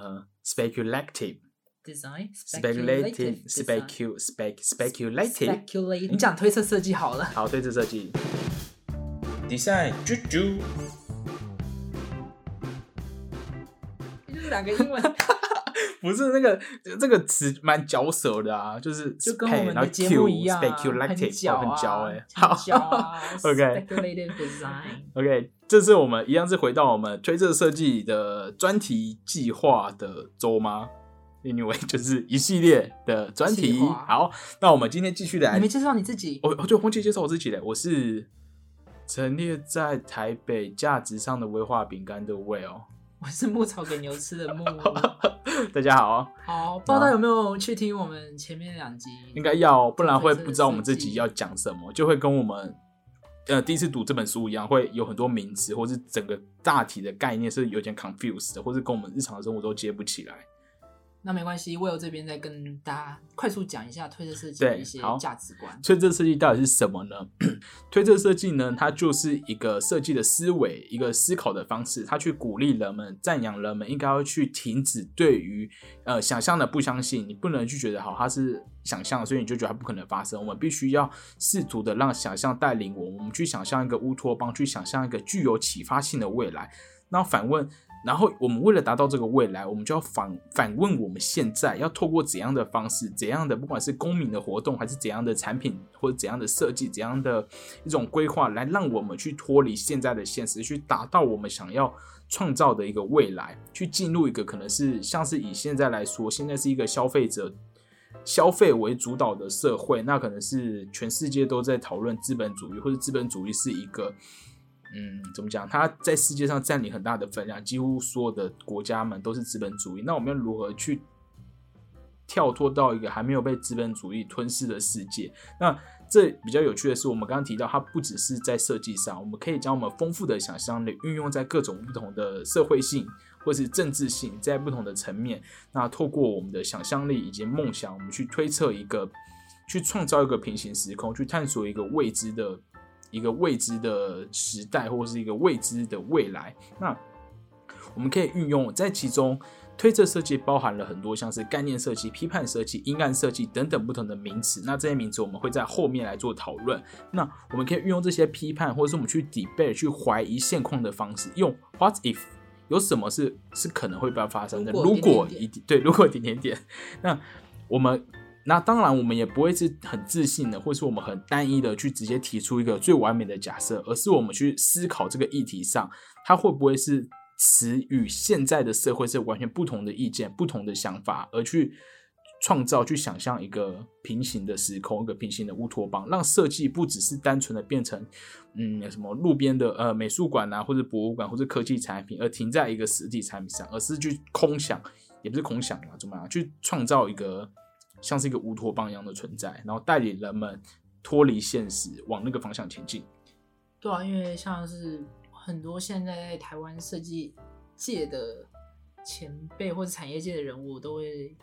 呃 speculative design speculative design specu spec speculative。speculative，你讲推测设计好了。好，推测设计 design 啾啾，就是两个英文，不是那个这个词蛮嚼舌的啊，就是就跟我们的节 Q 目一样啊，很 speculative 嚼很嚼哎、很嚼啊这是我们一样是回到我们推测设计的专题计划的周吗？Anyway，就是一系列的专题。好，那我们今天继续来你没介绍你自己？哦哦，对，忘记介绍我自己了，我是陈列在台北价值上的威化饼干的 Will。我是牧草给牛吃的牧。大家好，好，不知道大家有没有去听我们前面两集？应该要，不然会不知道我们这集要讲什么，就会跟我们呃第一次读这本书一样，会有很多名词或是整个大体的概念是有点 confused 的，或是跟我们日常的生活都接不起来。那没关系，Will 这边再跟大家快速讲一下推测设计的一些价值观。推测设计到底是什么呢？推测设计呢，它就是一个设计的思维，一个思考的方式，它去鼓励人们、赞扬人们，应该要去停止对于呃想象的不相信，你不能去觉得好它是想象，所以你就觉得它不可能发生。我们必须要试图的让想象带领我，我们去想象一个乌托邦，去想象一个具有启发性的未来。那反问，然后我们为了达到这个未来，我们就要反反问我们现在要透过怎样的方式，怎样的不管是公民的活动，还是怎样的产品或者怎样的设计，怎样的一种规划，来让我们去脱离现在的现实，去达到我们想要创造的一个未来，去进入一个可能是像是以现在来说，现在是一个消费者。消费为主导的社会，那可能是全世界都在讨论资本主义，或者资本主义是一个嗯，怎么讲？它在世界上占领很大的分量，几乎所有的国家们都是资本主义。那我们要如何去跳脱到一个还没有被资本主义吞噬的世界？那这比较有趣的是，我们刚刚提到，它不只是在设计上，我们可以将我们丰富的想象力运用在各种不同的社会性或是政治性，在不同的层面。那透过我们的想象力以及梦想，我们去推测一个，去创造一个平行时空，去探索一个未知的。一个未知的时代，或是一个未知的未来。那我们可以运用在其中，推测设计包含了很多像是概念设计、批判设计、阴暗设计等等不同的名词。那这些名词我们会在后面来做讨论。那我们可以运用这些批判，或者是我们去 debate、去怀疑现况的方式，用 what if 有什么是是可能会不要发生的？如果一点对，如果点点点，那我们。那当然，我们也不会是很自信的，或是我们很单一的去直接提出一个最完美的假设，而是我们去思考这个议题上，它会不会是词与现在的社会是完全不同的意见、不同的想法，而去创造、去想象一个平行的时空、一个平行的乌托邦，让设计不只是单纯的变成嗯什么路边的呃美术馆啊，或者博物馆或者科技产品，而停在一个实体产品上，而是去空想，也不是空想啊，怎么样去创造一个。像是一个乌托邦一样的存在，然后带领人们脱离现实，往那个方向前进。对啊，因为像是很多现在在台湾设计界的前辈或者产业界的人物，都会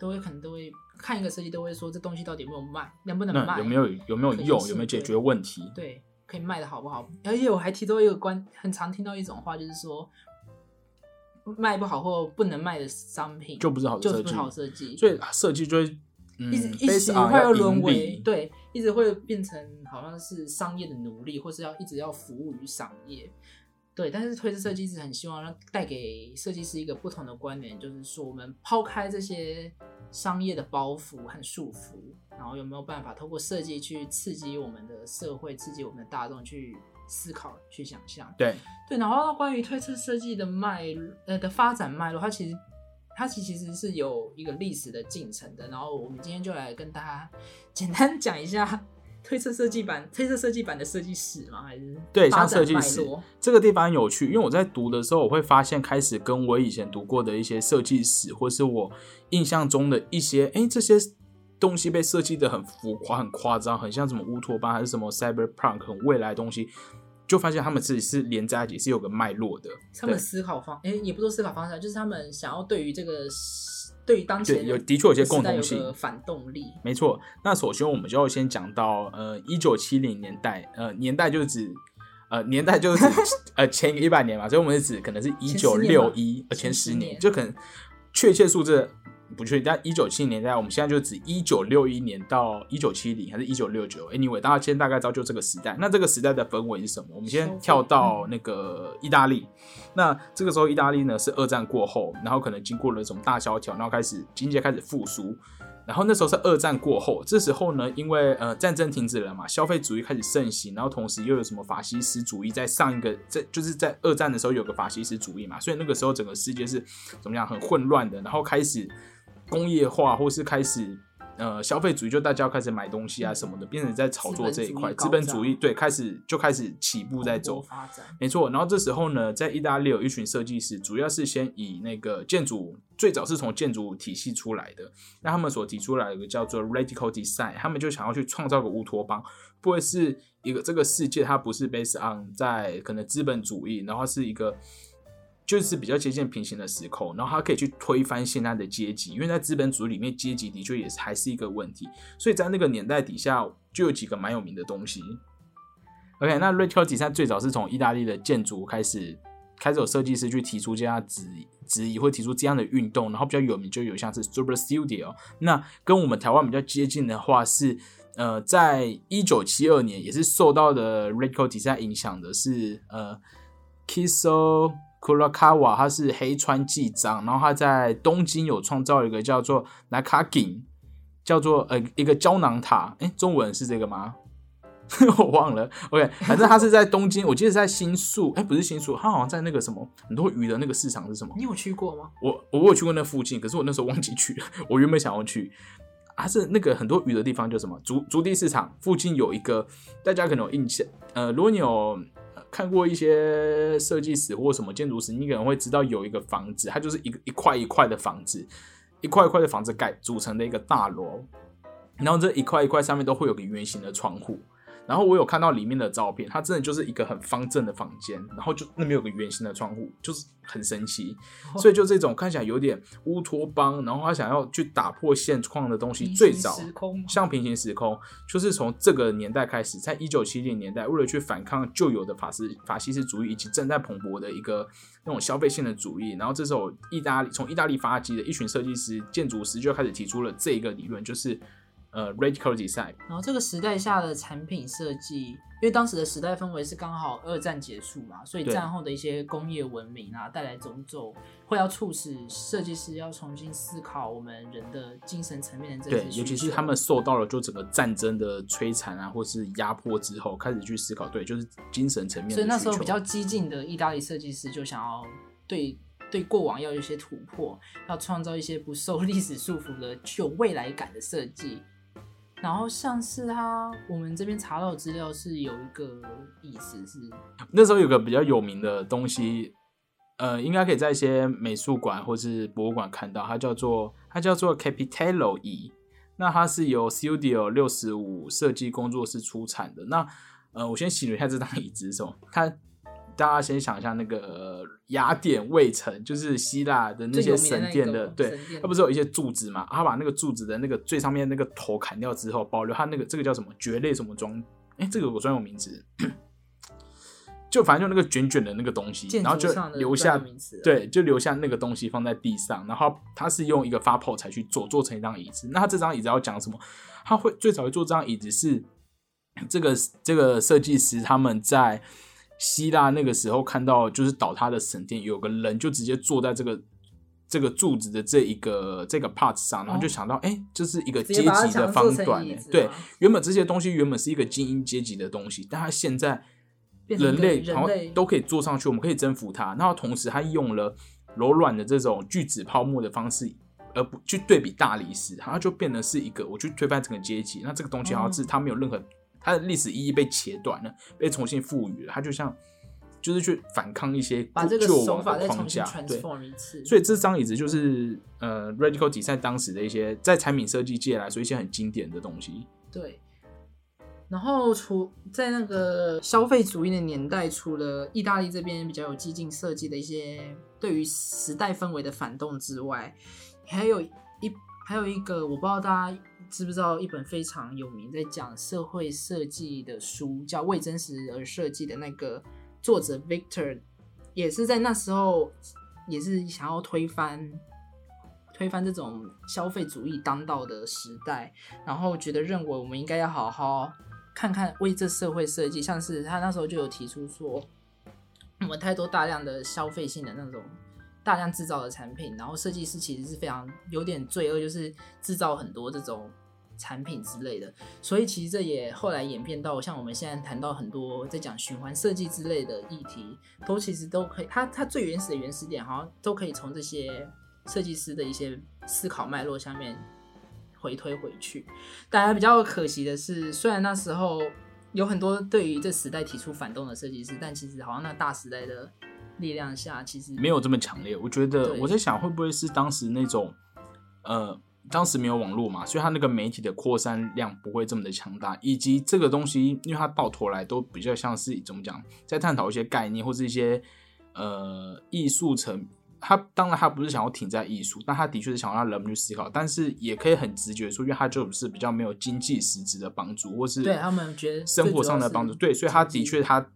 都会可能都会看一个设计，都会说这东西到底有没有卖，能不能卖，有没有有没有用，有没有解对决问题？对，可以卖的好不好？而且我还提到一个观，很常听到一种话，就是说卖不好或不能卖的商品就不是好设计就是不是好设计，所以设计就会嗯一直一直会要沦为，对，一直会变成好像是商业的奴隶，或是要一直要服务于商业。对，但是推测设计师很希望让带给设计师一个不同的观点，就是说我们抛开这些商业的包袱和束缚，然后有没有办法透过设计去刺激我们的社会，刺激我们的大众去思考、去想象。对对，然后关于推测设计的脉呃的发展脉络，它其实它其其实是有一个历史的进程的。然后我们今天就来跟大家简单讲一下推测设计版、推测设计版的设计史吗？还是对，像设计史这个地方很有趣，因为我在读的时候，我会发现开始跟我以前读过的一些设计史，或是我印象中的一些，哎，这些东西被设计的很浮夸、很夸张，很像什么乌托邦还是什么 cyberpunk 很未来的东西，就发现他们自己是连在一起，是有个脉络的。他们思考方，哎，也不说思考方向，就是他们想要对于这个对于当前有的确有些共同性有反动力。没错，那首先我们就要先讲到呃一九七零年代，呃年代就是指呃年代就是指 呃前一百年嘛，所以我们是指可能是一九六一呃前十年就可能确切数字不确定，但一九七零年代，我们现在就指一九六一年到一九七零，还是一九六九？Anyway，大家先大概知道就这个时代。那这个时代的氛围是什么？我们先跳到那个意大利。那这个时候，意大利呢是二战过后，然后可能经过了什么大萧条，然后开始经济开始复苏。然后那时候是二战过后，这时候呢，因为呃战争停止了嘛，消费主义开始盛行，然后同时又有什么法西斯主义，在上一个在就是在二战的时候有个法西斯主义嘛，所以那个时候整个世界是怎么样很混乱的，然后开始工业化或是开始。呃，消费主义就大家要开始买东西啊什么的，变成在炒作这一块，资本主义对开始就开始起步在走，没错。然后这时候呢，在意大利有一群设计师，主要是先以那个建筑，最早是从建筑体系出来的。那他们所提出来一个叫做 radical design，他们就想要去创造个乌托邦，不会是一个这个世界它不是 based on 在可能资本主义，然后是一个。就是比较接近平行的时空，然后它可以去推翻现在的阶级，因为在资本主义里面，阶级的确也是还是一个问题。所以在那个年代底下，就有几个蛮有名的东西。OK，那 Radical Design 最早是从意大利的建筑开始，开始有设计师去提出这样质质疑，或提出这样的运动，然后比较有名就有像是 Super Studio。那跟我们台湾比较接近的话是，呃，在一九七二年也是受到的 Radical Design 影响的是呃 Kiso。库拉卡瓦，他是黑川纪章，然后他在东京有创造一个叫做纳卡金，叫做呃一个胶囊塔，哎，中文是这个吗？我忘了。OK，反正他是在东京，我记得是在新宿，哎，不是新宿，他好像在那个什么很多鱼的那个市场是什么？你有去过吗？我我有去过那附近，可是我那时候忘记去了。我原本想要去，还是那个很多鱼的地方，叫什么竹竹地市场附近有一个，大家可能有印象，呃，如果你有。看过一些设计史或什么建筑史，你可能会知道有一个房子，它就是一个一块一块的房子，一块一块的房子盖组成的一个大楼，然后这一块一块上面都会有个圆形的窗户。然后我有看到里面的照片，它真的就是一个很方正的房间，然后就那边有个圆形的窗户，就是很神奇。所以就这种看起来有点乌托邦，然后他想要去打破现况的东西，最早像平行时空，就是从这个年代开始，在一九七零年代，为了去反抗旧有的法斯法西斯主义以及正在蓬勃的一个那种消费性的主义，然后这时候意大利从意大利发迹的一群设计师、建筑师就开始提出了这一个理论，就是。呃，radical design。然后这个时代下的产品设计，因为当时的时代氛围是刚好二战结束嘛，所以战后的一些工业文明啊，带来种种，会要促使设计师要重新思考我们人的精神层面的这些。对，尤其是他们受到了就整个战争的摧残啊，或是压迫之后，开始去思考，对，就是精神层面。所以那时候比较激进的意大利设计师就想要对对过往要有一些突破，要创造一些不受历史束缚的、具有未来感的设计。然后像是他，我们这边查到的资料是有一个意思是，那时候有个比较有名的东西，呃，应该可以在一些美术馆或是博物馆看到，它叫做它叫做 Capitello 椅，那它是由 Studio 六十五设计工作室出产的。那呃，我先形容一下这张椅子是什么，它。大家先想一下那个雅典卫城，就是希腊的那些神殿的，对，它不是有一些柱子嘛？他把那个柱子的那个最上面那个头砍掉之后，保留它那个这个叫什么蕨类什么装？哎，这个我专有名词，就反正就那个卷卷的那个东西，然后就留下，对，就留下那个东西放在地上，然后它是用一个发泡材去做，做成一张椅子。那它这张椅子要讲什么？他会最早会做这张椅子是这个这个设计师他们在。希腊那个时候看到就是倒塌的神殿，有个人就直接坐在这个这个柱子的这一个这个 part 上，然后就想到，哎，这是一个阶级的方段。对，原本这些东西原本是一个精英阶级的东西，但它现在人类然后都可以坐上去，我们可以征服它。然后同时它用了柔软的这种聚酯泡沫的方式，而不去对比大理石，然后就变得是一个我去推翻整个阶级。那这个东西好像是它没有任何。它的历史意义被切断了，被重新赋予了。它就像，就是去反抗一些旧往的框架，对。所以这张椅子就是呃，Radical Design 当时的一些在产品设计界来说一些很经典的东西。对。然后除在那个消费主义的年代，除了意大利这边比较有激进设计的一些对于时代氛围的反动之外，还有一还有一个我不知道大家。知不知道一本非常有名在讲社会设计的书，叫《为真实而设计》的那个作者 Victor，也是在那时候也是想要推翻推翻这种消费主义当道的时代，然后觉得认为我们应该要好好看看为这社会设计，像是他那时候就有提出说，我们太多大量的消费性的那种大量制造的产品，然后设计师其实是非常有点罪恶，就是制造很多这种产品之类的，所以其实这也后来演变到像我们现在谈到很多在讲循环设计之类的议题，都其实都可以，它它最原始的原始点好像都可以从这些设计师的一些思考脉络下面回推回去。大家比较可惜的是，虽然那时候有很多对于这时代提出反动的设计师，但其实好像那大时代的力量下，其实没有这么强烈。我觉得我在想，会不会是当时那种呃，当时没有网络嘛，所以他那个媒体的扩散量不会这么的强大，以及这个东西，因为它到头来都比较像是怎么讲，在探讨一些概念或是一些呃艺术层。他当然他不是想要停在艺术，但他的确是想要让人们去思考，但是也可以很直觉说，因为他就是比较没有经济实质的帮助，或是对他们觉得生活上的帮助。对，所以他的确他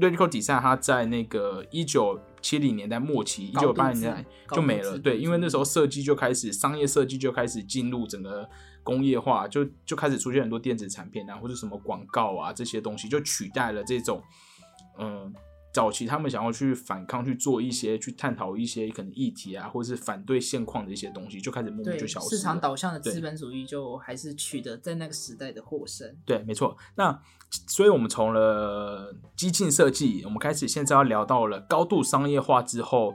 Radical Design 他在那个一九七零年代末期，一九八零年代就没了。对，因为那时候设计就开始商业设计就开始进入整个工业化，就就开始出现很多电子产品啊，或者什么广告啊这些东西，就取代了这种嗯。早期他们想要去反抗，去做一些，去探讨一些可能议题啊，或者是反对现况的一些东西，就开始默默就消失了。市场导向的资本主义就还是取得在那个时代的获胜。对，没错。那所以，我们从了激进设计，我们开始现在要聊到了高度商业化之后，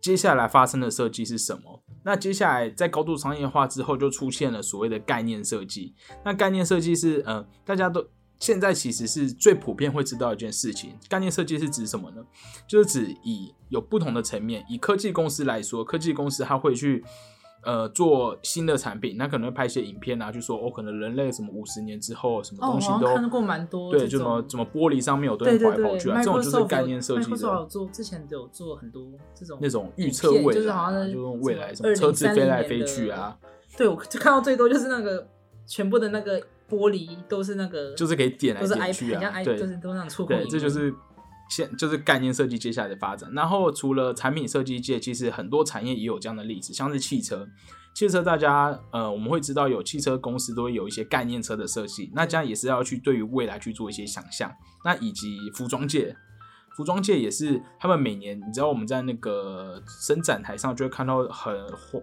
接下来发生的设计是什么？那接下来在高度商业化之后，就出现了所谓的概念设计。那概念设计是，呃，大家都现在其实是最普遍会知道一件事情。概念设计是指什么呢？就是指以有不同的层面，以科技公司来说，科技公司它会去。呃，做新的产品，那可能会拍一些影片啊，就说哦，可能人类什么五十年之后，什么东西都、看过蛮多对，就什么什么玻璃上面有东西跑来跑去啊，这种就是概念设计的做之前都有做很多这种那种预影片就是测未来啊，好像是就用未来什么车子飞来飞去啊，对，我就看到最多就是那个全部的那个玻璃都是那个，就是可以点来点去啊像对就是都那种触控对，这就是现就是概念设计接下来的发展。然后除了产品设计界，其实很多产业也有这样的例子，像是汽车。汽车大家呃，我们会知道有汽车公司都会有一些概念车的设计，那这样也是要去对于未来去做一些想象。那以及服装界，服装界也是他们每年，你知道我们在那个伸展台上就会看到很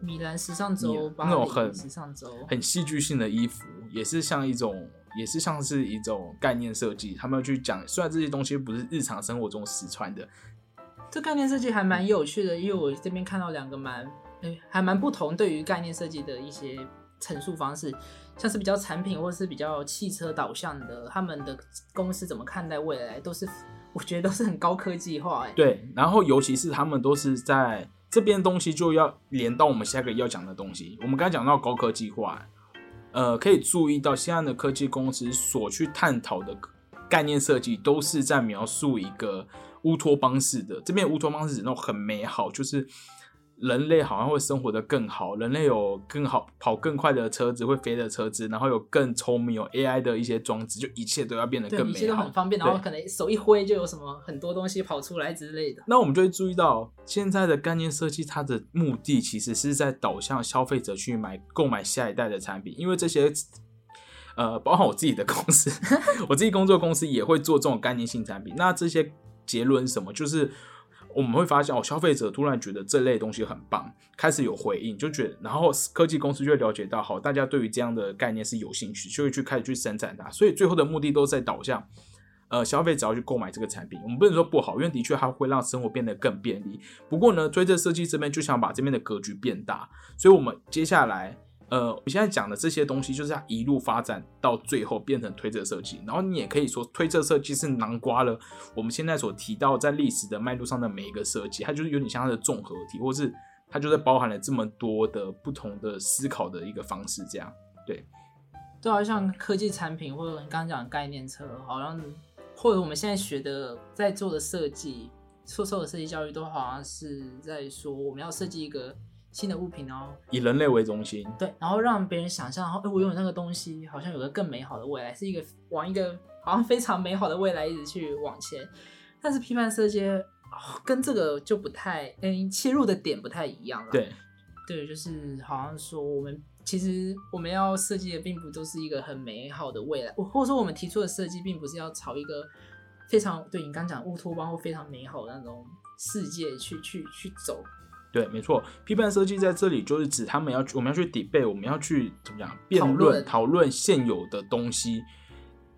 米兰时尚周、那种很时尚周，很戏剧性的衣服，也是像一种，也是像是一种概念设计。他们要去讲，虽然这些东西不是日常生活中实穿的，这概念设计还蛮有趣的，因为我这边看到两个蛮，哎还蛮不同对于概念设计的一些陈述方式，像是比较产品或是比较汽车导向的，他们的公司怎么看待未来，都是我觉得都是很高科技化，哎，对。然后尤其是他们都是在这边东西就要连到我们下个要讲的东西。我们刚才讲到高科技化，呃，可以注意到现在的科技公司所去探讨的概念设计，都是在描述一个乌托邦式的。这边乌托邦是指那种很美好，就是人类好像会生活的更好，人类有更好跑更快的车子，会飞的车子，然后有更聪明有 AI 的一些装置，就一切都要变得，更美好一切都很。方便，然后可能手一挥就有什么很多东西跑出来之类的。那我们就会注意到，现在的概念设计，它的目的其实是在导向消费者去买购买下一代的产品，因为这些，呃，包含我自己的公司，我自己工作公司也会做这种概念性产品。那这些结论是什么？就是我们会发现，哦，消费者突然觉得这类东西很棒，开始有回应，就觉得，然后科技公司就会了解到，好，大家对于这样的概念是有兴趣，就会去开始去生产它。所以最后的目的都在导向。呃，消费者要去购买这个产品，我们不能说不好，因为的确它会让生活变得更便利。不过呢，推着设计这边就想把这边的格局变大，所以我们接下来，呃，我现在讲的这些东西，就是它一路发展到最后变成推测设计。然后你也可以说，推测设计是囊括了我们现在所提到在历史的脉络上的每一个设计，它就是有点像它的综合体，或是它就是包含了这么多的不同的思考的一个方式，这样。对啊，像科技产品或者你刚刚讲的概念车，好像或者我们现在学的在做的设计，所受的设计教育，都好像是在说我们要设计一个新的物品，然后以人类为中心，对，然后让别人想象，然后哎，我拥有那个东西，好像有个更美好的未来，是一个往一个好像非常美好的未来一直去往前。但是批判设计、哦跟这个就不太，嗯，切入的点不太一样了。对，对，就是好像说我们其实我们要设计的并不都是一个很美好的未来，或或者说我们提出的设计并不是要朝一个非常对你刚讲乌托邦或非常美好的那种世界去去去走。对，没错，批判设计在这里就是指他们要去，我们要去 debate，我们要去怎么讲辩讨论、讨论现有的东西。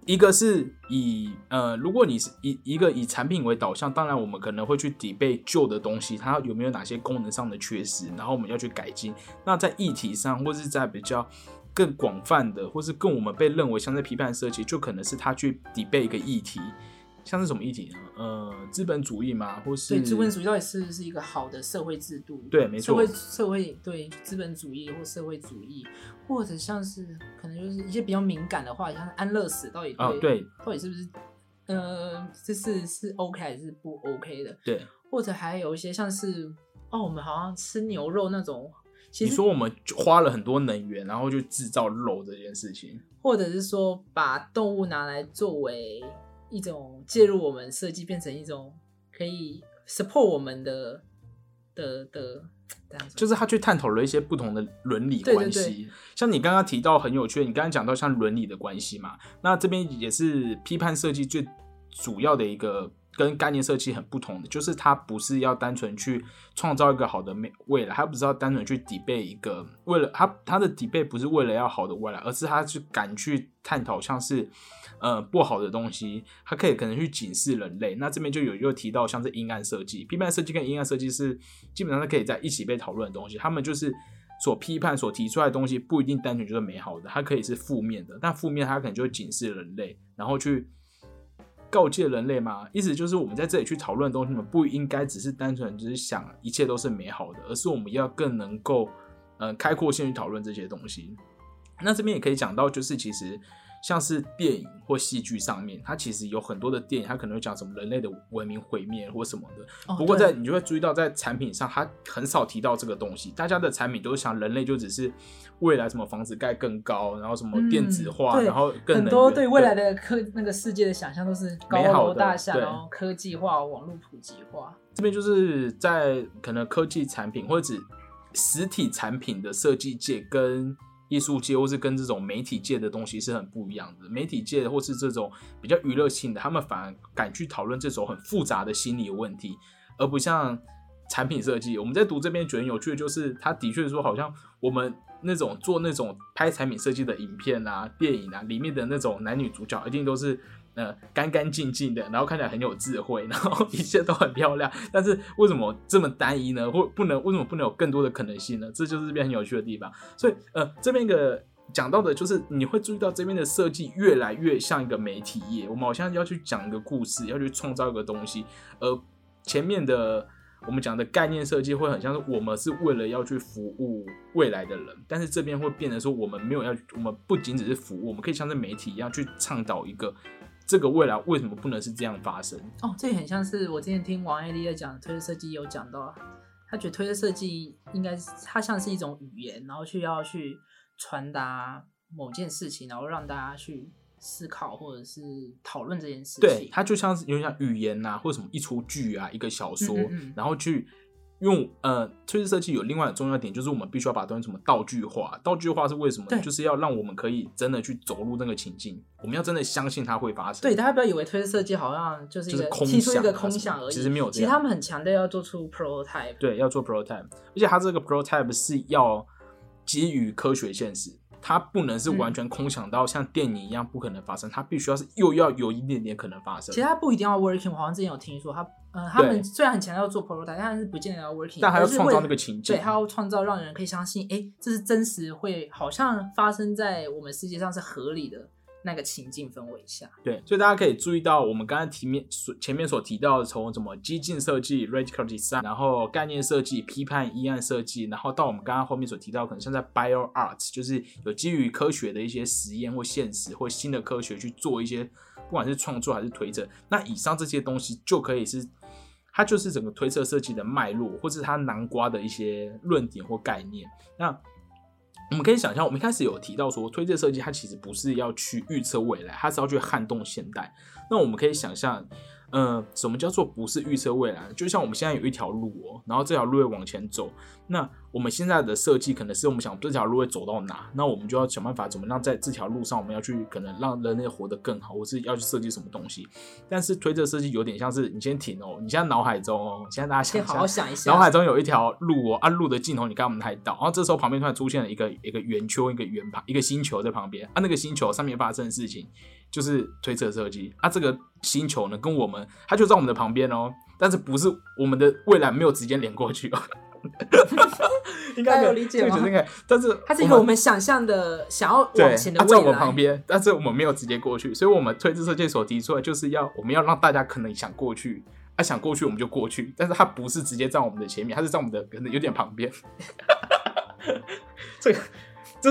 一个是以呃，如果你是以一个以产品为导向，当然我们可能会去 debate 旧的东西，它有没有哪些功能上的缺失，然后我们要去改进。那在议题上，或是在比较更广泛的，或是更我们被认为像在批判设计，就可能是他去 debate 一个议题，像是什么议题呢？呃，资本主义嘛，或是对，资本主义到底是不是一个好的社会制度？对没错社会社会对资本主义或社会主义，或者像是可能就是一些比较敏感的话，像是安乐死到底对、到底是不是呃这是是 OK 还是不 OK 的？对。或者还有一些像是哦，我们好像吃牛肉那种，你说我们花了很多能源，然后就制造肉这件事情，或者是说把动物拿来作为一种介入我们设计，变成一种可以 support 我们的的的这样子，就是他去探讨了一些不同的伦理对对关系。像你刚刚提到很有趣，你刚刚讲到像伦理的关系嘛，那这边也是批判设计最主要的一个跟概念设计很不同的，就是它不是要单纯去创造一个好的未来，它不是要单纯去 debate 一个为了它它的底背不是为了要好的未来，而是它去敢去探讨像是呃不好的东西，它可以可能去警示人类。那这边就有又提到像是阴暗设计，批判设计跟阴暗设计是基本上是可以在一起被讨论的东西，他们就是。所批判、所提出来的东西不一定单纯就是美好的，它可以是负面的。但负面它可能就会警示人类，然后去告诫人类嘛。意思就是我们在这里去讨论的东西，我们不应该只是单纯只是想一切都是美好的，而是我们要更能够呃开阔性去讨论这些东西。那这边也可以讲到，就是其实像是电影或戏剧上面，它其实有很多的电影，它可能会讲什么人类的文明毁灭或什么的。哦不过在你就会注意到，在产品上，它很少提到这个东西。大家的产品都是想人类就只是未来什么房子盖更高，然后什么电子化，嗯然后更很多对未来的科那个世界的想象都是高楼大厦，对然后科技化、网络普及化。这边就是在可能科技产品或者指实体产品的设计界跟艺术界，或是跟这种媒体界的东西是很不一样的。媒体界或是这种比较娱乐性的，他们反而敢去讨论这种很复杂的心理问题，而不像产品设计。我们在读这边觉得有趣的就是，他的确说好像我们。那种做那种拍产品设计的影片啊、电影啊，里面的那种男女主角一定都是呃干干净净的，然后看起来很有智慧，然后一切都很漂亮。但是为什么这么单一呢？或不能为什么不能有更多的可能性呢？这就是这边很有趣的地方。所以呃，这边一个讲到的就是你会注意到这边的设计越来越像一个媒体业，我们好像要去讲一个故事，要去创造一个东西，而前面的。我们讲的概念设计会很像是我们是为了要去服务未来的人，但是这边会变得说我们没有要，我们不仅只是服务，我们可以像是媒体一样去倡导一个这个未来为什么不能是这样发生？哦，这也很像是我之前听王爱丽在讲推特设计有讲到，他觉得推特设计应该是它像是一种语言，然后去要去传达某件事情，然后让大家去思考或者是讨论这件事情。对，它就像是有点像语言呐、或者什么一出剧啊，一个小说，嗯嗯嗯然后去用呃，推式设计有另外的重要点，就是我们必须要把东西什么道具化。道具化是为什么呢？就是要让我们可以真的去走入那个情境，我们要真的相信它会发生。对，大家不要以为推式设计好像就是一个空提出一个空想而已，其实没有这样其实他们很强调要做出 prototype。对，要做 prototype，而且它这个 prototype 是要基于科学现实，它不能是嗯完全空想到像电影一样不可能发生，它必须要是又要有一点点可能发生其实。它不一定要 working，我好像之前有听说他，呃，他们虽然很强调做 prototype，但是不见得要 working，但还要创造那个情境对，他要创造让人可以相信，哎，这是真实会好像发生在我们世界上是合理的那个情境氛围下。对，所以大家可以注意到，我们刚才提面所前面所提到的，从什么激进设计 （radical design），然后概念设计、批判议案设计，然后到我们刚刚后面所提到，可能像在 bio art，就是有基于科学的一些实验或现实或新的科学去做一些，不管是创作还是推测，那以上这些东西就可以是。它就是整个推测设计的脉络，或是它南瓜的一些论点或概念。那我们可以想象，我们一开始有提到说，推荐设计它其实不是要去预测未来，它是要去撼动现代。那我们可以想象，呃，什么叫做不是预测未来？就像我们现在有一条路哦，然后这条路会往前走，那我们现在的设计可能是我们想这条路会走到哪，那我们就要想办法怎么让在这条路上我们要去可能让人类活得更好，或是要去设计什么东西。但是推测设计有点像是你先停哦，你现在脑海中哦，现在大家想先好好想一下。脑海中有一条路哦，按、路的尽头你刚我们拍到，然后这时候旁边突然出现了一个一个圆圈，一个圆盘，一个星球在旁边，啊，那个星球上面发生的事情就是推测设计啊，这个星球呢跟我们，它就在我们的旁边哦，但是不是我们的未来没有直接连过去哦。应该有理解吗应该，但是它是一个我们想象的想要，往前的它在我。们旁边，但是我们没有直接过去，所以我们推测设计所提出来就是要我们要让大家可能想过去，啊想过去我们就过去，但是它不是直接在我们的前面，它是在我们的可能有点旁边。这个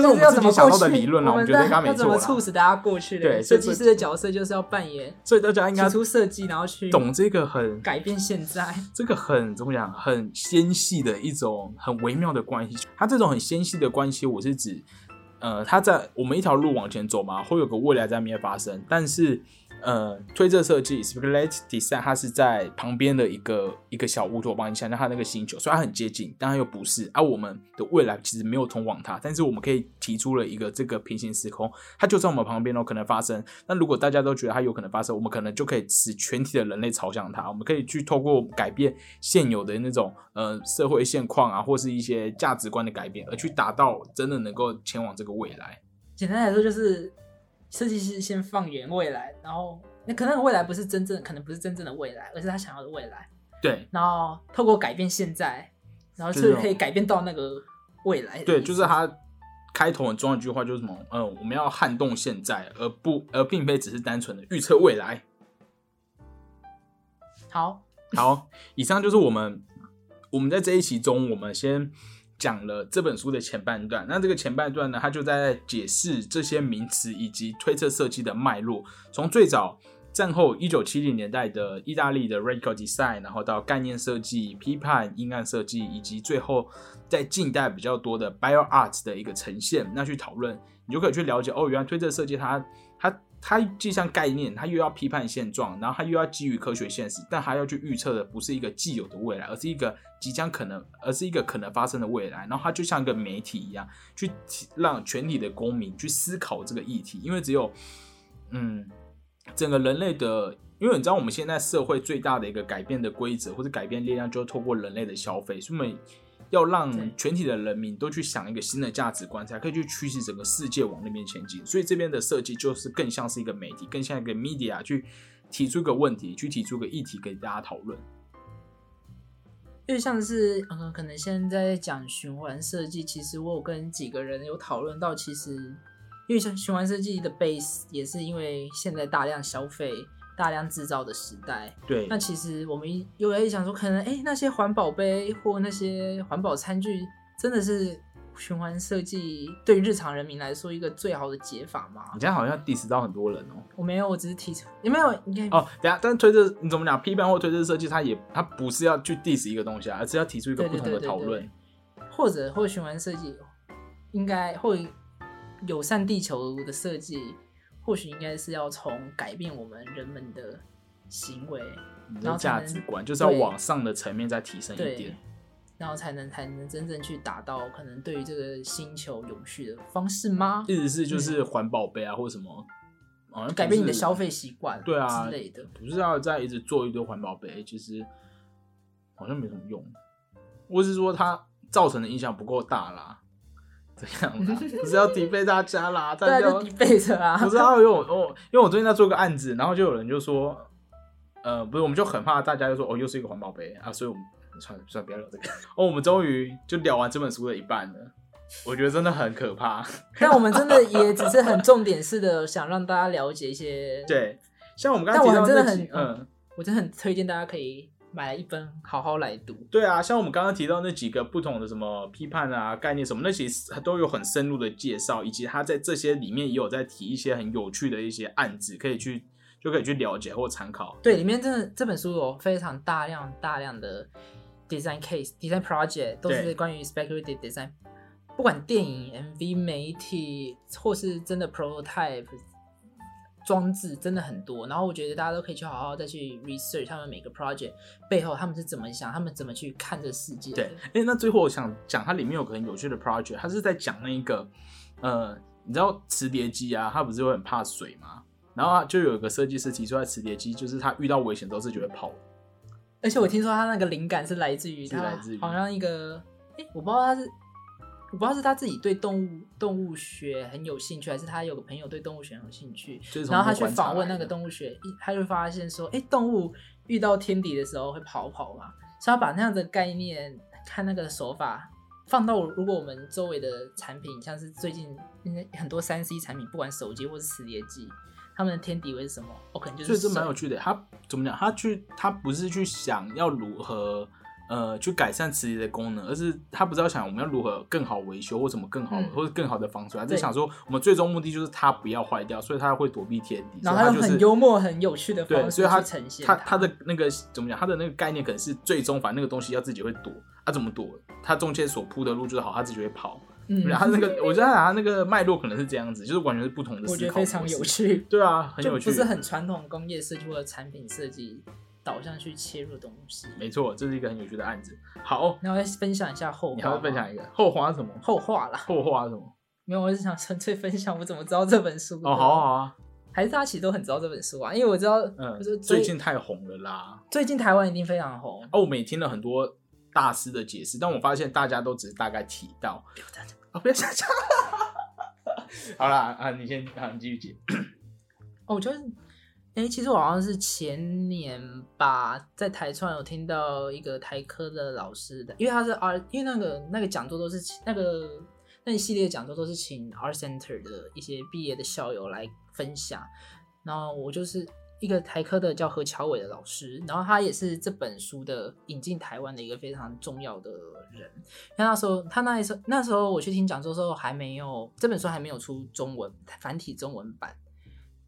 这是我们自己想到？的理论了，我们觉得应该没错怎么促。使大家过去的对？设计师的角色就是要扮演所以大家应该提出设计，然后去懂这个很改变现在。这个很怎么讲，很纤细的一种很微妙的关系。它这种很纤细的关系，我是指，呃，它在我们一条路往前走嘛，会有个未来在那边发生，但是。呃，推测设计 （speculate design） 它是在旁边的一个一个小乌托邦，你想象它那个星球，虽然很接近，但它又不是。而、我们的未来其实没有通往它，但是我们可以提出了一个这个平行时空，它就在我们旁边哦，可能发生。那如果大家都觉得它有可能发生，我们可能就可以使全体的人类朝向它。我们可以去透过改变现有的那种呃社会现况啊，或是一些价值观的改变，而去达到真的能够前往这个未来。简单来说，就是设计师先放眼未来，然后那可能未来不是真正，可能不是真正的未来，而是他想要的未来。对然后透过改变现在，然后就是可以改变到那个未来。对，就是他开头很重要一句话就是什么？嗯，我们要撼动现在，而不而并非只是单纯的预测未来。好，好，以上就是我们我们在这一期中，我们先讲了这本书的前半段。那这个前半段呢，它就在解释这些名词以及推测设计的脉络，从最早战后一九七零年代的意大利的 radical design，然后到概念设计、批判、阴暗设计，以及最后在近代比较多的 bio art 的一个呈现，那去讨论，你就可以去了解哦，原来推测设计它它既像概念，它又要批判现状，然后它又要基于科学现实，但它要去预测的不是一个既有的未来，而是一个即将可能，而是一个可能发生的未来。然后它就像一个媒体一样，去让全体的公民去思考这个议题，因为只有嗯，整个人类的。因为你知道，我们现在社会最大的一个改变的规则或者改变力量，就是透过人类的消费，所以我们要让全体的人民都去想一个新的价值观，才可以去驱使整个世界往那边前进。所以这边的设计就是更像是一个媒体，更像一个 media 去提出一个问题，去提出一个议题给大家讨论。因为像是嗯，可能现在在讲循环设计，其实我有跟几个人有讨论到，其实因为像循环设计的 base 也是因为现在大量消费、大量制造的时代，对那，其实我们有在想说，可能哎、诶那些环保杯或那些环保餐具，真的是循环设计对日常人民来说一个最好的解法吗你？这样好像 diss 到很多人哦。我没有，我只是提出，有没有？应该哦，等下，但是推这你怎么讲？批判或推这设计，它也它不是要去 diss 一个东西啊，而是要提出一个不同的讨论。或者或循环设计，应该或友善地球的设计，或许应该是要从改变我们人们的行为，然后价值观就是要往上的层面再提升一对点。，然后才能才能真正去达到可能对于这个星球永续的方式吗？意思是就是环保杯啊，或者什么，好像改变你的消费习惯，对啊之类的。不是要再一直做一堆环保杯，其实好像没什么用，或是说它造成的影响不够大啦，这样啦，不是要抵费大家啦，大家就 debate 啊，不是啊，因为我我因为我最近在做个案子，然后就有人就说，呃，不是，我们就很怕大家就说哦，又是一个环保杯啊，所以我们算了算了，不要聊这个。哦，我们终于就聊完这本书的一半了，我觉得真的很可怕。但我们真的也只是很重点式的想让大家了解一些。，对，像我们刚刚但我真的很嗯。我真的很推荐大家可以买了一本好好来读。对啊，像我们刚刚提到那几个不同的什么批判啊、概念什么，那其实都有很深入的介绍，以及他在这些里面也有在提一些很有趣的一些案子，可以去就可以去了解或参考。对，里面真的这本书有非常大量大量的 design case、design project 都是关于 speculative design，不管电影、MV、媒体，或是真的 prototype，装置真的很多，然后我觉得大家都可以去好好再去 research 他们每个 project 背后他们是怎么想，他们怎么去看这世界。对，哎，那最后我想讲，它里面有个很有趣的 project，它是在讲那一个，呃，你知道磁碟机啊，它不是会很怕水吗？然后就有一个设计师提出来，磁碟机就是它遇到危险都是觉得跑。而且我听说他那个灵感是来自于他是来自于好像一个，哎，我不知道他是。我不知道是他自己对动物动物学很有兴趣，还是他有个朋友对动物学很有兴趣，然后他去访问那个动物学，一他就发现说，哎，动物遇到天敌的时候会跑跑嘛，所以他把那样的概念看那个手法放到如果我们周围的产品，像是最近因为很多三 C 产品，不管手机或是磁碟机，他们的天敌会是什么？我、可能就是所以这蛮有趣的。他怎么讲？他去，他不是去想要如何呃去改善磁力的功能，而是他不知道想我们要如何更好维修或什么更好、嗯或者更好的防水，他是想说我们最终目的就是它不要坏掉，所以它会躲避天敌。然后他就是很幽默、很有趣的对，方式所以他去呈现他他的那个怎么讲？他的那个概念可能是最终反正那个东西要自己会躲，他、怎么躲？他中间所铺的路就是好，他自己会跑。嗯，然后他那个，我觉得他那个脉络可能是这样子，就是完全是不同的思考我觉得非常有。趣。对啊，很有趣。就不是很传统工业设计或者产品设计导向去切入的东西。没错，这是一个很有趣的案子。好，那我再分享一下后话，你还会分享一个后话什么？后话啦？后话什么？没有，我是想纯粹分享我怎么知道这本书哦，好啊好啊，还是大家其实都很知道这本书啊，因为我知道，嗯就是，最近太红了啦。最近台湾一定非常红。哦，我们也听了很多大师的解释，但我发现大家都只是大概提到。啊，不要想讲。好啦，啊，你先，啊，你继续解。哦，我就是，哎、其实我好像是前年吧，在台创有听到一个台科的老师的，因为他是 R，因为那个那个讲座都是那个那一系列讲座都是请 R Center 的一些毕业的校友来分享，然后我就是一个台科的叫何乔伟的老师，然后他也是这本书的引进台湾的一个非常重要的人。因为那时候他那时候那时候我去听讲座的时候还没有这本书还没有出中文繁体中文版，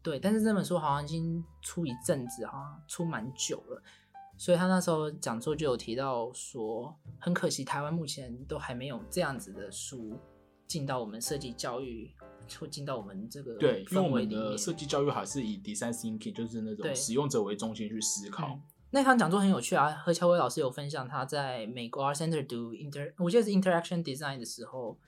对，但是这本书好像已经出一阵子，好像出蛮久了。所以他那时候讲座就有提到说，很可惜台湾目前都还没有这样子的书进到我们设计教育，或进到我们这个对，因为我。们的设计教育还是以 design thinking，就是那种使用者为中心去思考。嗯那场讲座很有趣啊，何乔威老师有分享他在美国 Art Center 读 inter，我记得是 interaction design 的时候，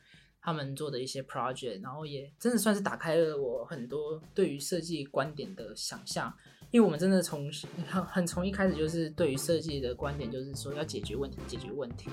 他们做的一些 project，然后也真的算是打开了我很多对于设计观点的想象。因为我们真的从很 很从一开始就是对于设计的观点，就是说要解决问题，解决问题。